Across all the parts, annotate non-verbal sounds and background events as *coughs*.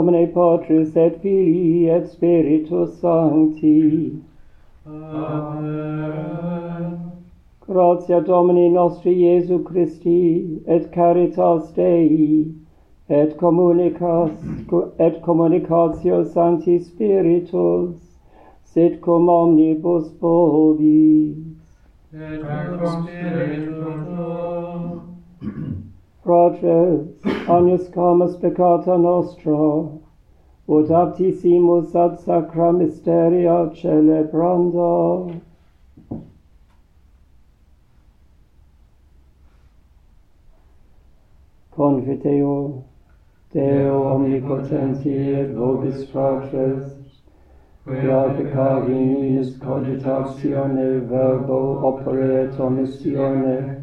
Domine Patris et Filii et Spiritus Sancti. Amen. Gratia Domini nostri Iesu Christi et caritas Dei et communicas et communicatio Sancti Spiritus sit cum omnibus vobis et cum spiritu tuo croces, agnus comus peccata nostra, ut aptissimus ad sacra mysteria celebrando. Confiteo, Deo omnipotenti et vobis fratres, quia peccavi minis cogitatione verbo operet omissione,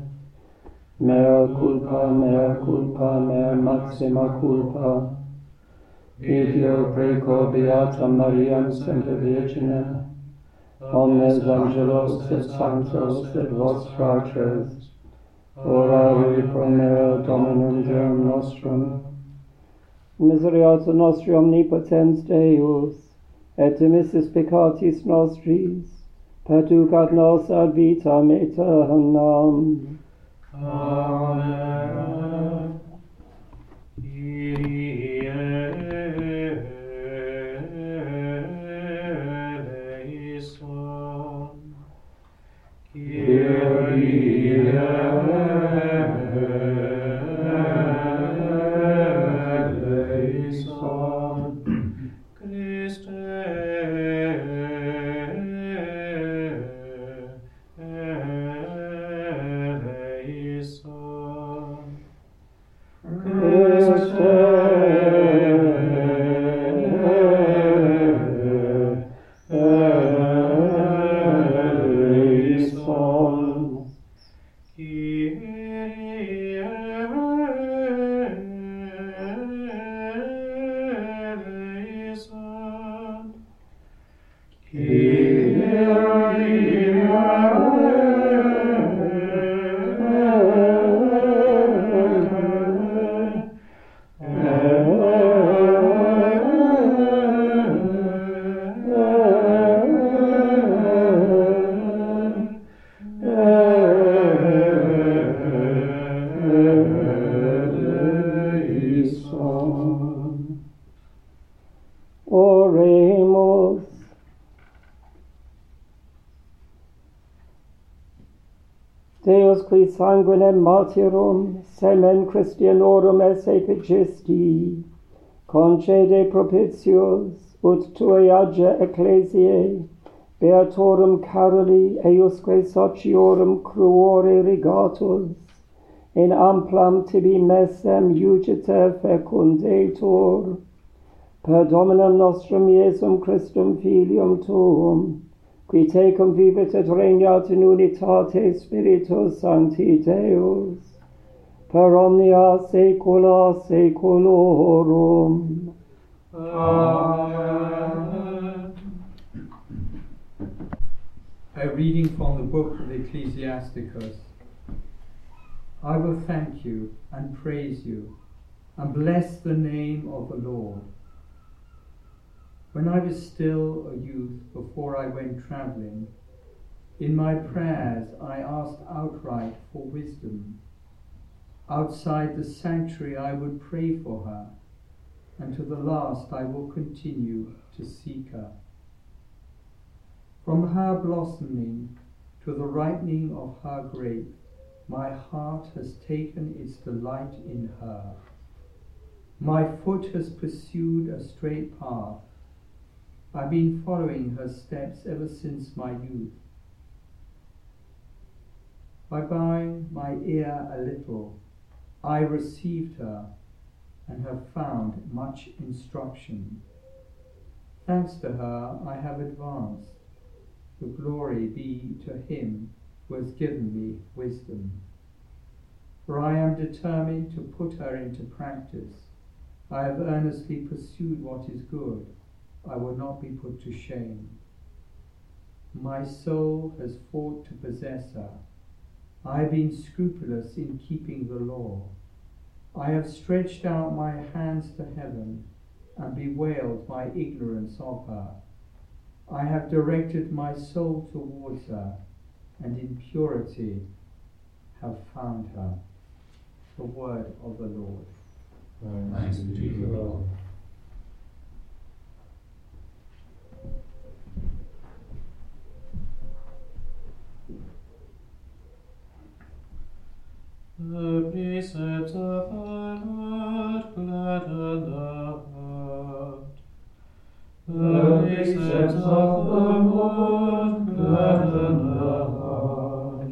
mea culpa, mea culpa, mea maxima culpa. Ideo preco Beata Mariam Semper virgine, omnes angelos et sanctos et vos fratres, orari pro mea Dominum Deum nostrum. Miserere nostri omnipotens Deus, et emissis peccatis nostris, perducat nos ad vitam aeternam. Amen. sanguinem martyrum, semen Christianorum esse Christi, concede propitius, ut tuae age ecclesiae, Beatorum Caroli eiusque sociorum cruore rigatus, in amplam tibi messem iugiter fecundetur, per Dominum nostrum Iesum Christum Filium Tuum, qui tecum vivit et regnat in unitate Spiritus Sancti Deus, per omnia saecula saeculorum. Amen. A reading from the book of Ecclesiasticus. I will thank you and praise you and bless the name of the Lord. When I was still a youth before I went travelling, in my prayers I asked outright for wisdom. Outside the sanctuary I would pray for her, and to the last I will continue to seek her. From her blossoming to the ripening of her grape, My heart has taken its delight in her. My foot has pursued a straight path. I've been following her steps ever since my youth. By bowing my ear a little, I received her and have found much instruction. Thanks to her, I have advanced. The glory be to him who has given me wisdom. For I am determined to put her into practice. I have earnestly pursued what is good. I will not be put to shame. My soul has fought to possess her. I have been scrupulous in keeping the law. I have stretched out my hands to heaven and bewailed my ignorance of her. I have directed my soul towards her, and in purity have found her. The word of the Lord. Thanks be to The precepts of the Lord gladden the heart. The precepts of the Lord gladden the heart.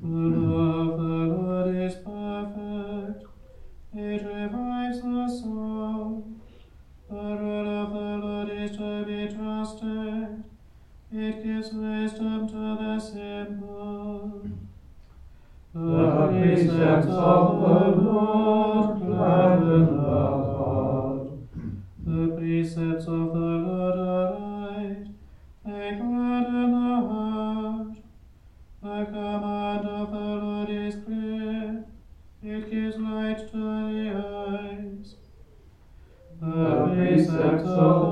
The law of the Lord is perfect, it revives the soul. The rule of the Lord is to be trusted, it gives wisdom to the simple. The precepts of the Lord gladden the heart. The precepts of the Lord are right, they gladden the heart. The command of the Lord is clear, it gives light to the eyes. The precepts of the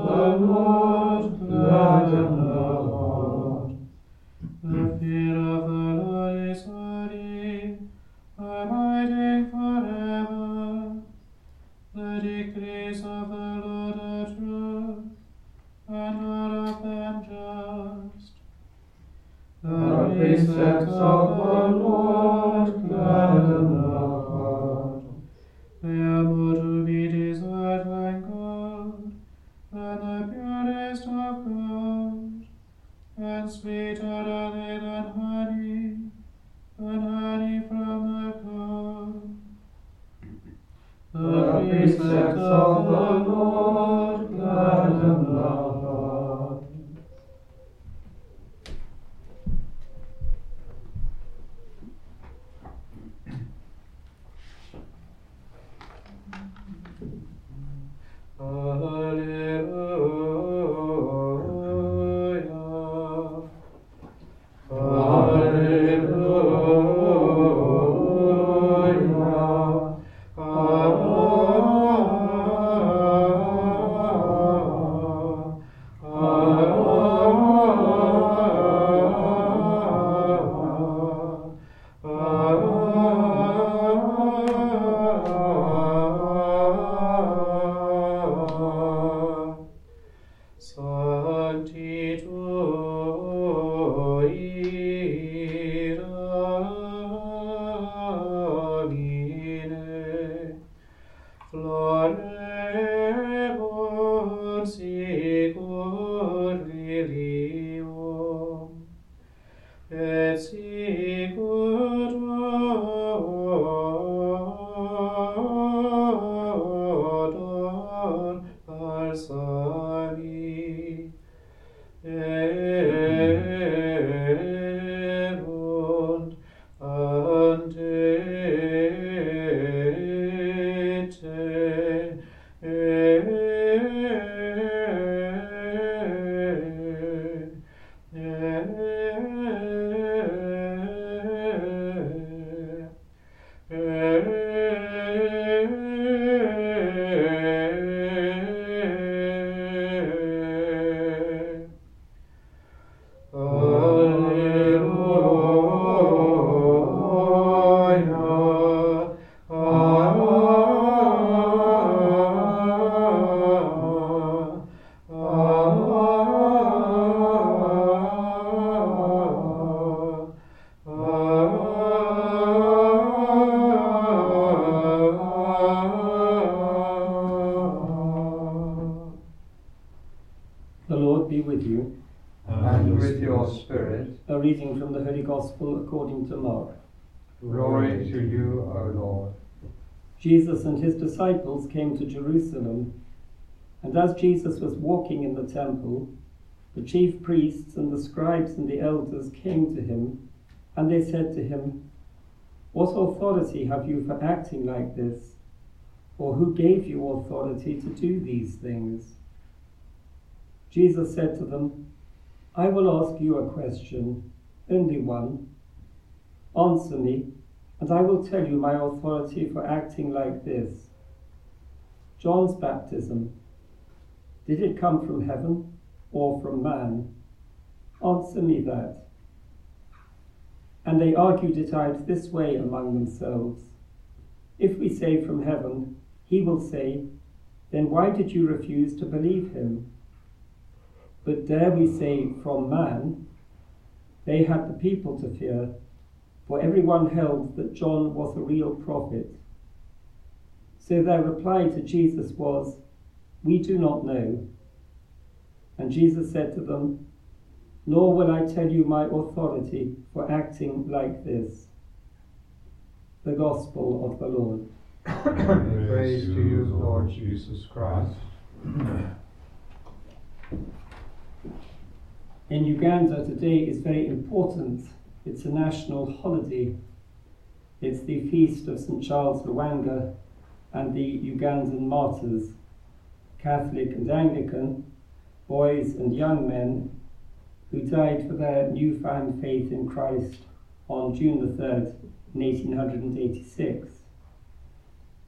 praise the Lord. Sí. Reading from the Holy Gospel according to Mark. Glory to you, O Lord. Jesus and his disciples came to Jerusalem, and as Jesus was walking in the temple, the chief priests and the scribes and the elders came to him, and they said to him, What authority have you for acting like this? Or who gave you authority to do these things? Jesus said to them, I will ask you a question, only one. Answer me, and I will tell you my authority for acting like this. John's baptism, did it come from heaven or from man? Answer me that. And they argued it out this way among themselves. If we say from heaven, he will say, Then why did you refuse to believe him? But dare we say from man, they had the people to fear, for everyone held that John was a real prophet. So their reply to Jesus was, We do not know. And Jesus said to them, Nor will I tell you my authority for acting like this. The Gospel of the Lord. *coughs* Praise to you, Lord Jesus Christ. *coughs* In Uganda, today is very important. It's a national holiday. It's the feast of St. Charles Lwanga and the Ugandan martyrs, Catholic and Anglican, boys and young men who died for their newfound faith in Christ on June the 3rd, in 1886.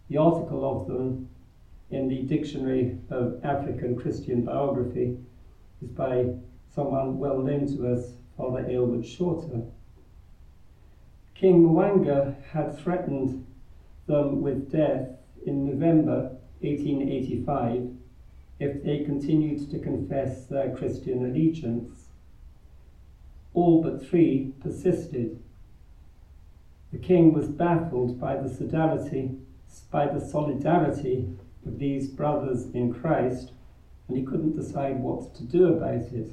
The article of them in the Dictionary of African Christian Biography is by someone well known to us, Father Aylward Shorter. King Mwanga had threatened them with death in November 1885 if they continued to confess their Christian allegiance. All but three persisted. The king was baffled by the solidarity, by the solidarity of these brothers in Christ, and he couldn't decide what to do about it.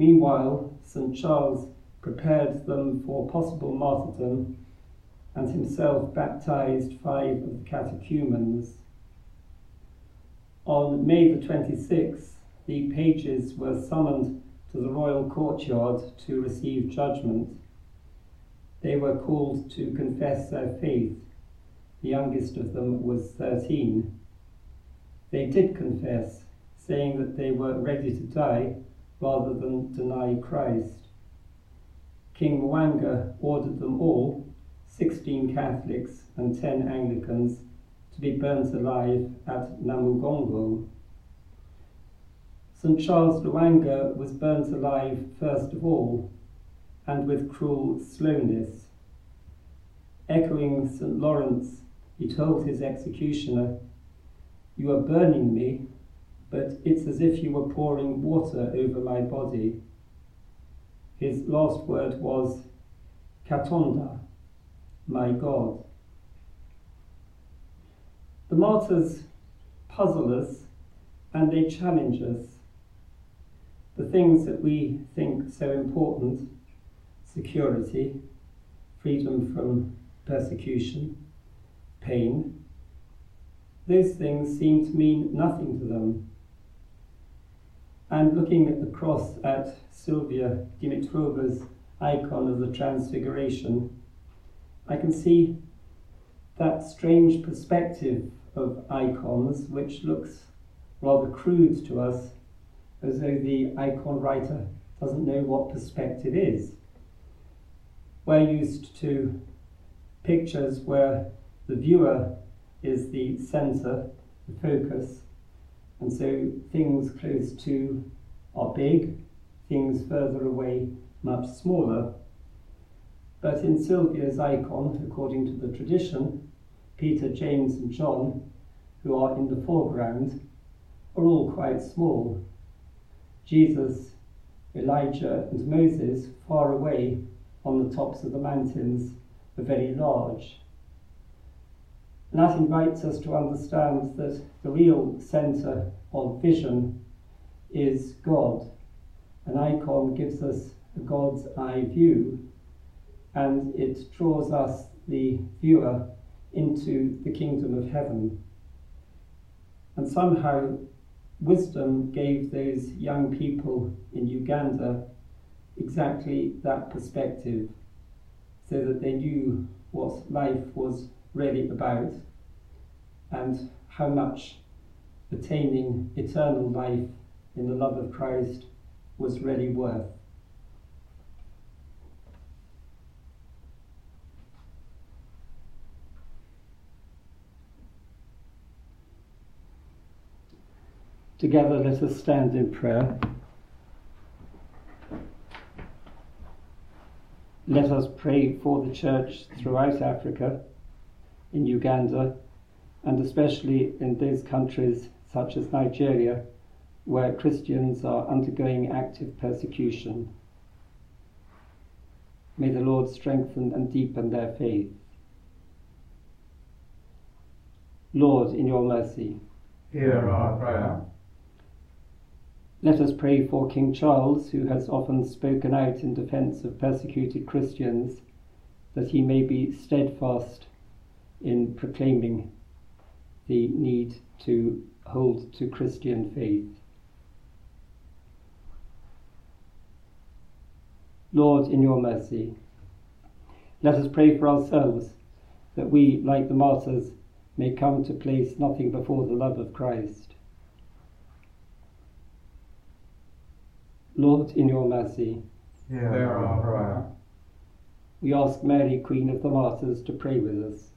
Meanwhile, St. Charles prepared them for possible martyrdom and himself baptized five of the catechumens. On May the 26th, the pages were summoned to the royal courtyard to receive judgment. They were called to confess their faith. The youngest of them was 13. They did confess, saying that they were ready to die rather than deny Christ. King Mwanga ordered them all, 16 Catholics and 10 Anglicans, to be burnt alive at Namugongo. St. Charles Lwanga was burnt alive first of all, and with cruel slowness. Echoing St. Lawrence, he told his executioner, You are burning me, but it's as if you were pouring water over my body. His last word was, Katonda, my God. The martyrs puzzle us and they challenge us. The things that we think so important security, freedom from persecution, pain those things seem to mean nothing to them and looking across at Sylvia Dimitrova's icon of the Transfiguration, I can see that strange perspective of icons which looks rather crude to us, as though the icon writer doesn't know what perspective is. We're used to pictures where the viewer is the centre, the focus, and so things close to are big, things further away much smaller. But in Sylvia's icon, according to the tradition, Peter, James, and John, who are in the foreground, are all quite small. Jesus, Elijah, and Moses, far away on the tops of the mountains, are very large. And that invites us to understand that the real centre of vision is God, An icon gives us a God's eye view and it draws us, the viewer, into the kingdom of heaven. And somehow, wisdom gave those young people in Uganda exactly that perspective so that they knew what life was really about and how much attaining eternal life in the love of Christ was really worth. Together, let us stand in prayer. Let us pray for the church throughout Africa, in Uganda, and especially in those countries such as Nigeria, where Christians are undergoing active persecution. May the Lord strengthen and deepen their faith. Lord, in your mercy, hear our prayer. Let us pray for King Charles, who has often spoken out in defense of persecuted Christians, that he may be steadfast in proclaiming the need to hold to Christian faith. Lord, in your mercy, let us pray for ourselves that we, like the martyrs, may come to place nothing before the love of Christ. Lord, in your mercy, hear our prayer. We ask Mary, Queen of the Martyrs, to pray with us.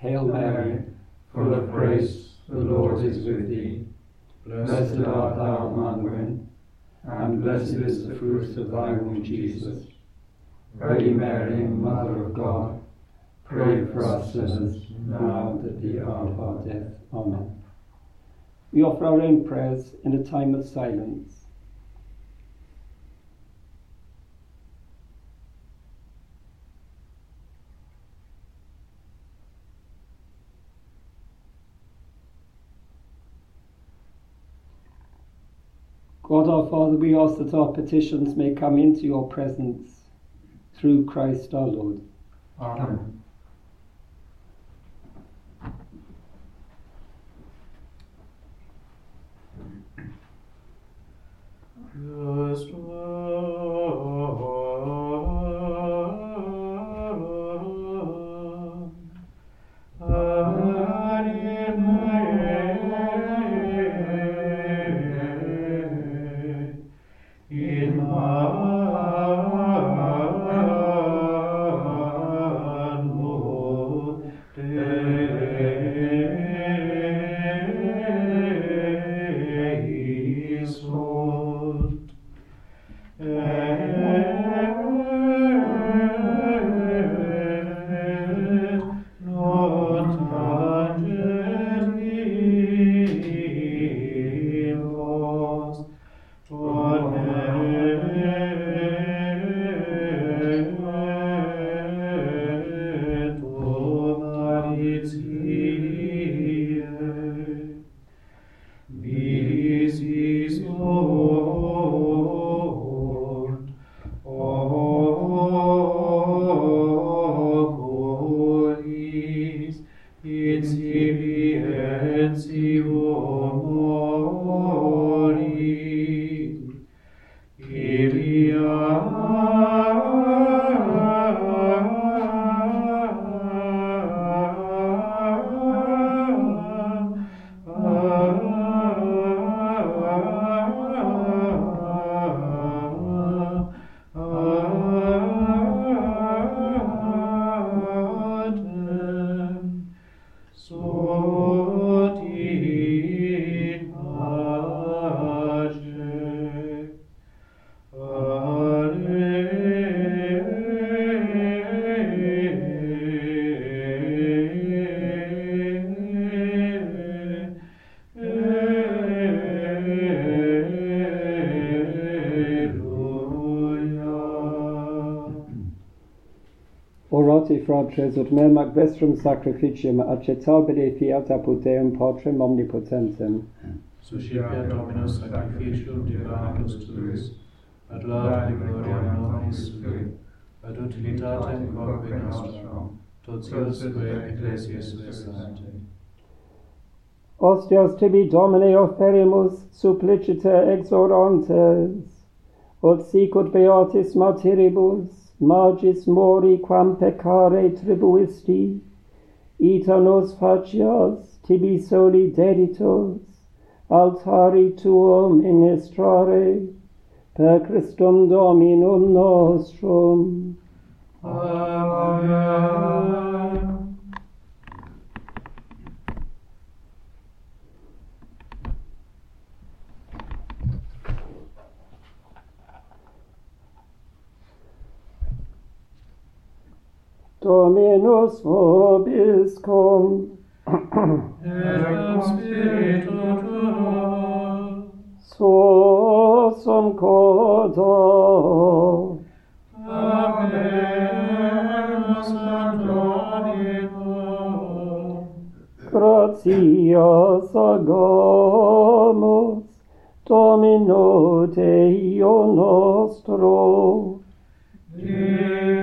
Hail Mary, full of grace, the Lord is with thee. Blessed art thou among women, and blessed is the fruit of thy womb, Jesus. Holy Mary, Mother of God, pray for us sinners, now and at the hour of our death. Amen. We offer our own prayers in a time of silence. God our Father, we ask that our petitions may come into your presence through Christ our Lord. Amen. and see poprzez odmęmak westrym sakryficiem, a ce całe fiata puteum patrem omnipotentem. Suscipiat Dominus sacrificium divinus tuis, ad laudem gloria nobis tui, ad utilitatem corpi nostrum, totiusque ecclesias vestante. Ostios tibi Domine offerimus suppliciter exorantes, ut sicut beatis martiribus, magis mori quam peccare tribuisti, ita nos facias tibi soli deditos, altari tuo ministrare, per Christum Dominum nostrum. Amen. Dominus vobiscum. Et spiritu tuo. So sum codo. Gratias agamus, Domino Deo nostro. Amen.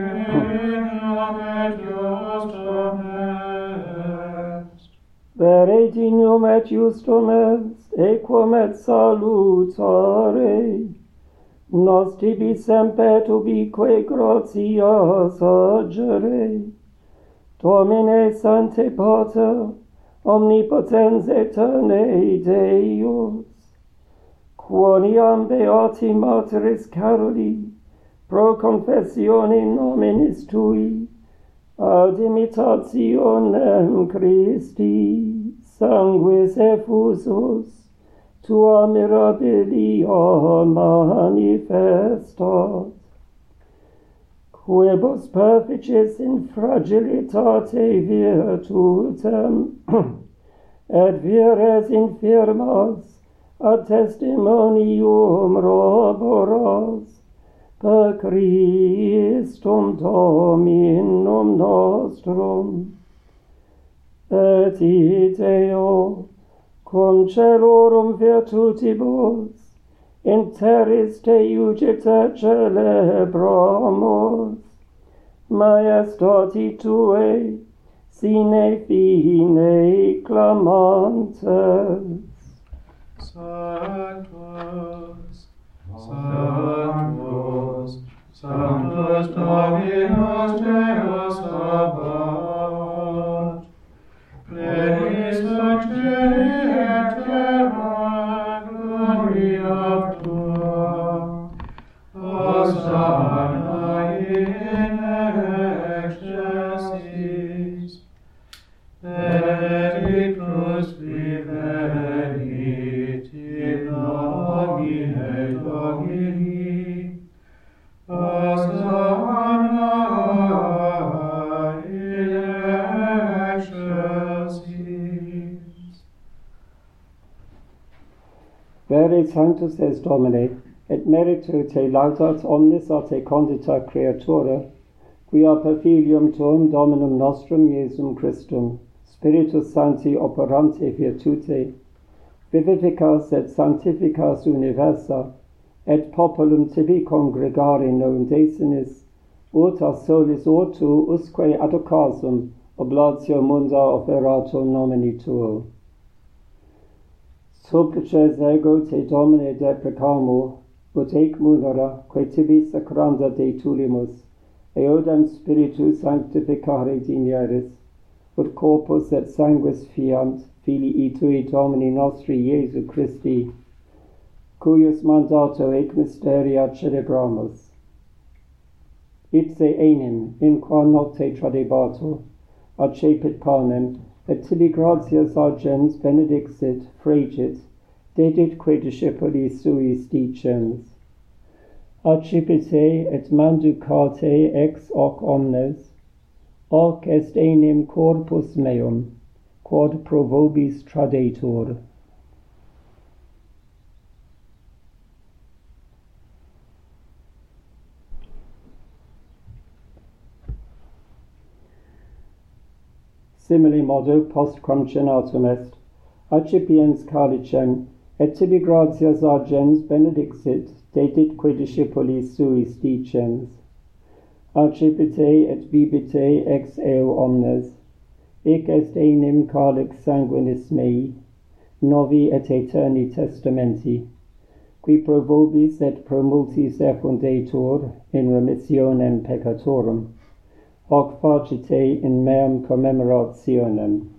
Veretignum et justum est, equum et salutare. Nos tibi sempet ubique gratias agere. Domine Sancte Pater, omnipotens eterne Deus, quoniam beati materis caroli, pro confessione nominis Tui, ad imitationem Christi sanguis effusus tua mirabilia manifestat quibus perficis in fragilitate virtutem *clears throat* et vires infirmas ad testimonium roboras, per Christum Dominum nostrum, et id cum celorum virtutibus in terris te iugita celebramus, maestati tue sine fine clamantes. Sanctus, Sanctus, Sanctus Dominus Deus abat, plenis ac Vere sanctus est Domine, et meritu te laudat omnis a te condita creatura, quia per filium tuum Dominum nostrum Iesum Christum, Spiritus Sancti operante virtute, vivificas et sanctificas universa, et populum tibi congregare non desinis, ut a solis ortu usque ad occasum oblatio munda operato nomini tuo. Sulcaces ego te domine deprecamo, ut ec munera, quae tibi sacranda de tulimus, eodem spiritu sanctificare dinieris, ut corpus et sanguis fiant, filii tui domini nostri Iesu Christi, cuius mandato ec mysteria celebramus. Ipse enim, in qua notte tradebato, accepit panem, et tibi gratias agens benedixit fregit, dedit quae discipuli suis dicens. Accipite et manducate ex hoc omnes, hoc est enim corpus meum, quod pro vobis tradetur. simile modo post quam cenatum est, accipiens calicem, et tibi gratias a benedixit, dedit quae discipulis suis dicens. Accipite et bibite ex eo omnes, ic est enim calix sanguinis mei, novi et aeterni testamenti, qui pro vobis et pro multis effundetur in remissionem peccatorum hoc facite in meam commemorationem.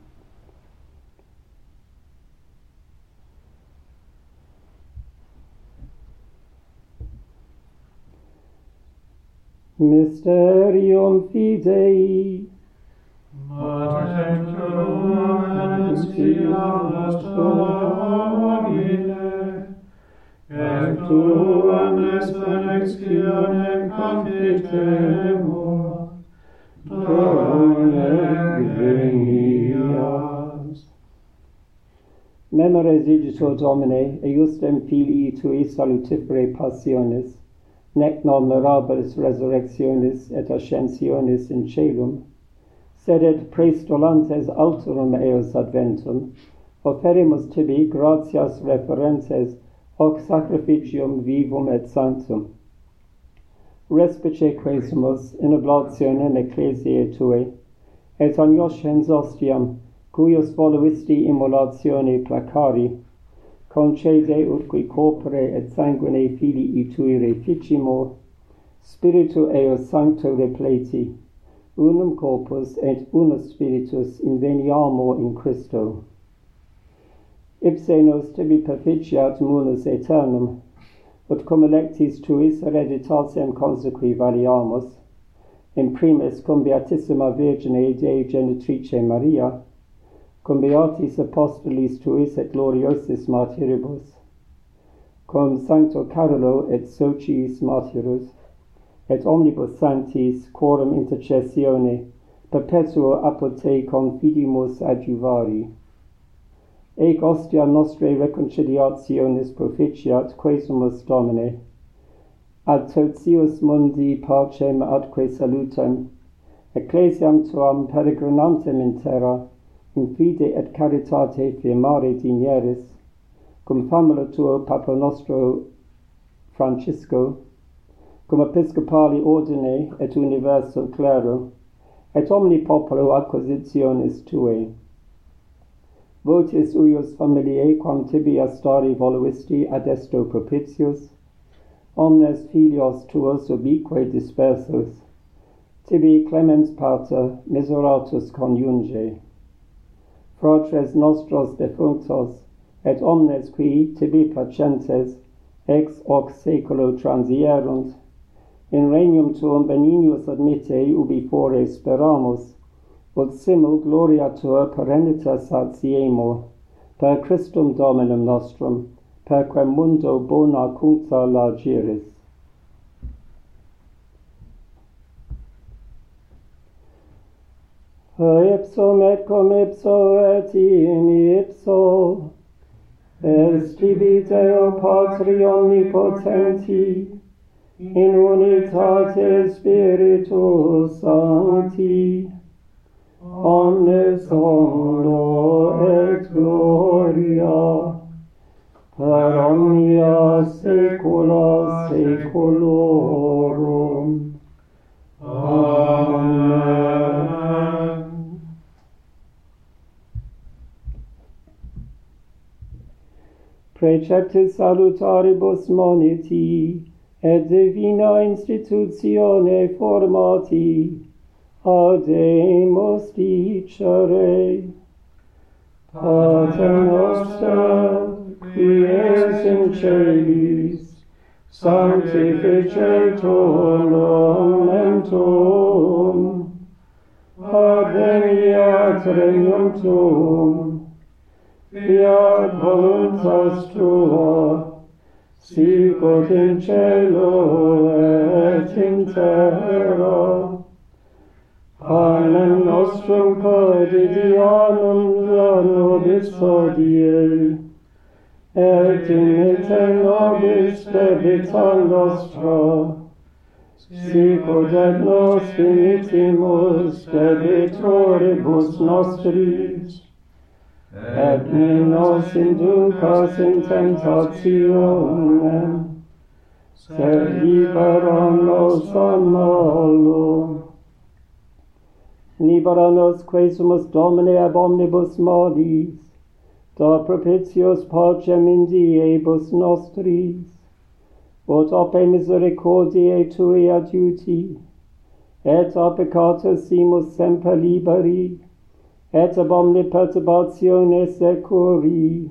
Mysterium Fidei Mater Tuum Nostra et Tuam Resurrectionem confitemur. Domine venias. Memores igitur Domine, eusdem filii tui salutifere passionis, nec non mirabilis resurrectionis et ascensionis in celum, sed et praestolantes alterum eos adventum, offerimus tibi gratias referentes hoc sacrificium vivum et sanctum, respice quesumus in oblatione ecclesiae tue, et agnoscens ostiam, cuius voluisti immolatione placari, concede utque corpore et sanguine filii tui reficimo, spiritu eos sancto repleti, unum corpus et unus spiritus inveniamo in Christo. Ipse nos tibi perficiat munus aeternum, ut cum electis tuis hereditatem consequi variamus, in primis cum Beatissima Virgine Dei Genitrice Maria, cum Beatis Apostolis tuis et gloriosis martyribus, cum Sancto Carolo et Sociis martyrus, et omnibus sanctis quorum intercessione perpetuo apud te confidimus adjuvari. Ec ostia nostre reconciliationis proficiat, quesumus Domine, ad totius mundi pacem adque salutem, ecclesiam tuam peregrinantem in terra, in fide et caritate firmare dinieris, cum famulo tuo Papa nostro Francisco, cum episcopali ordine et universo clero, et omni populo acquisitionis tuae, voces uius familiae quam tibi astari voluisti ad esto propitius, omnes filios tuos ubique dispersus, tibi clemens pater miseratus conjunge, fratres nostros defunctos, et omnes qui tibi placentes ex hoc seculo transierunt, in regnum tuum beninius admite ubi fore speramus, Proximu gloria tua perenitas satiemo, per Christum Dominum nostrum, per quem mundo bona cuncta largiris. Ipsum et cum ipso et in ipso, est diviteo patri omnipotenti, in unitate Spiritus Sancti, omnes homo et gloria per omnia saecula saeculorum Amen. Preceptis salutaribus moniti et divina institutione formati Odemus dicere, Pater noster, qui es in celis, sanctificetur nomen tuum, adveniat regnum tuum, fiat voluntas tua, sicut in cielo et in terra, Panem nostrum quotidianum da nobis hodie, et imite nobis debita nostra, sicut et nos imitimus debitoribus nostris, et ne nos inducas in tentationem, sed libera nos a malum libera nos quae sumus Domine ab omnibus modis, da propitios pacem in diebus nostris, ut ope misericordiae Tui adiuti, et a peccatus simus semper liberi, et ab omni perturbatione securi,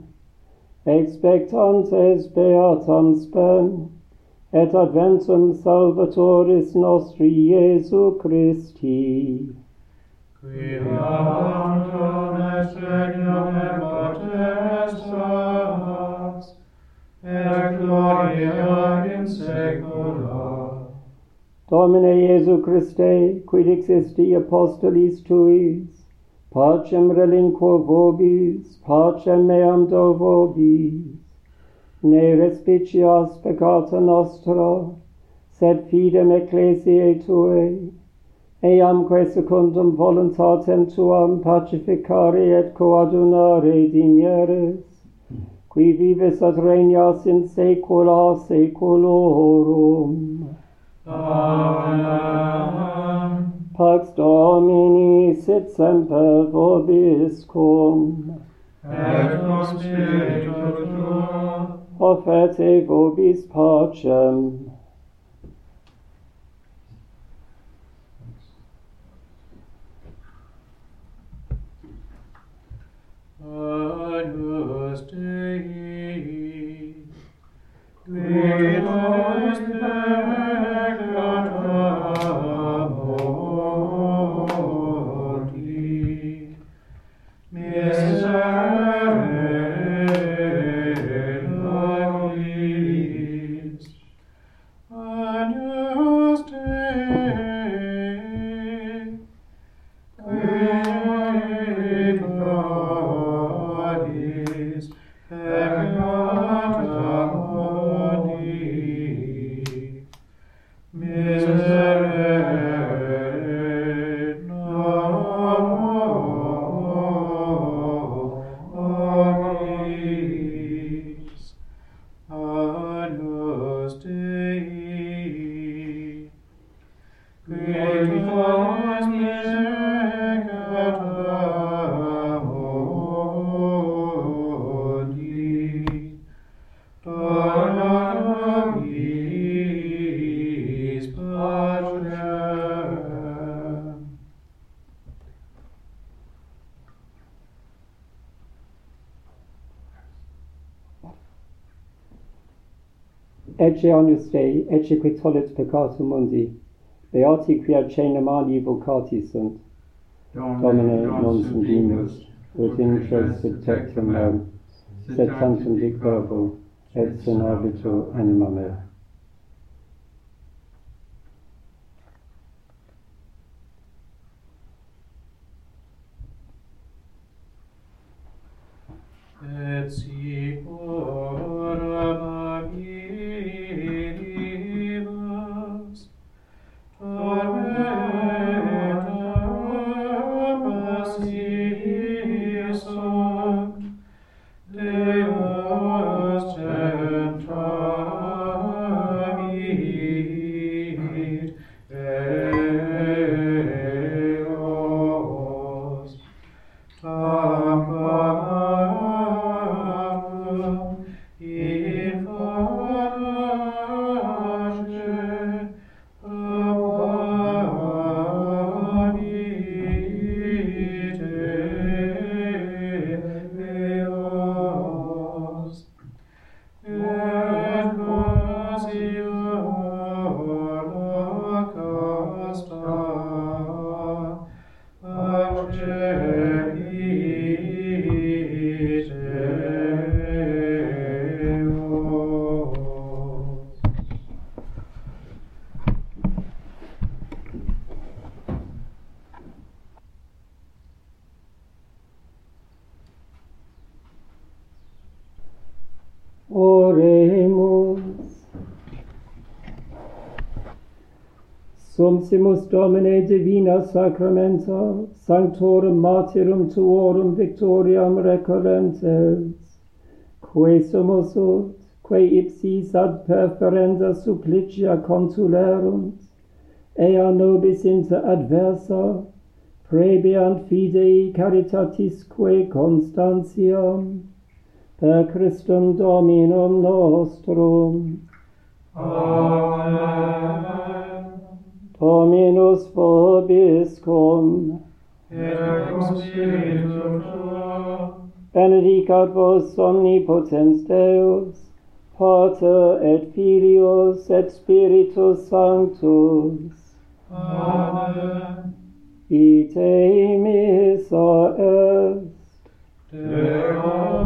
expectantes beatam spem, et adventum salvatoris nostri Iesu Christi. Domine Iesu Christe, quid existi apostolis tuis, pacem relinquo vobis, pacem meam do vobis. Ne respicias peccata nostra, sed fidem ecclesiae tuae, Eiam quaesecundum voluntatem tuam pacificare et coadunare dineres, qui vives ad regnas in saecula saeculorum. Amen. Pax Domini sit semper vobiscum. Et cum spiritu tuo. Offerte vobis pacem. Agnus Dei, Venus Dei, Ecce onus Dei, ecce qui tollet peccatum mundi, beati qui ad cena mali vocati sunt, Domine non sundimus, ut in tres tectum meum, sed tantum dic verbo, et sin arbitro anima mea. Deo Domine divina sacramenta, sanctorum martyrum tuorum victoriam recorrentes, quae sumus ut, quae ipsis ad perferenda supplicia consulerunt, ea nobis inter adversa, prebiant fidei caritatisque constantiam, per Christum Dominum nostrum. Amen. Dominus vobiscum. Et cum spiritu tuo. Benedicat vos omnipotens Deus, Pater et Filius et Spiritus Sanctus. Amen. Ite missa est. Deus.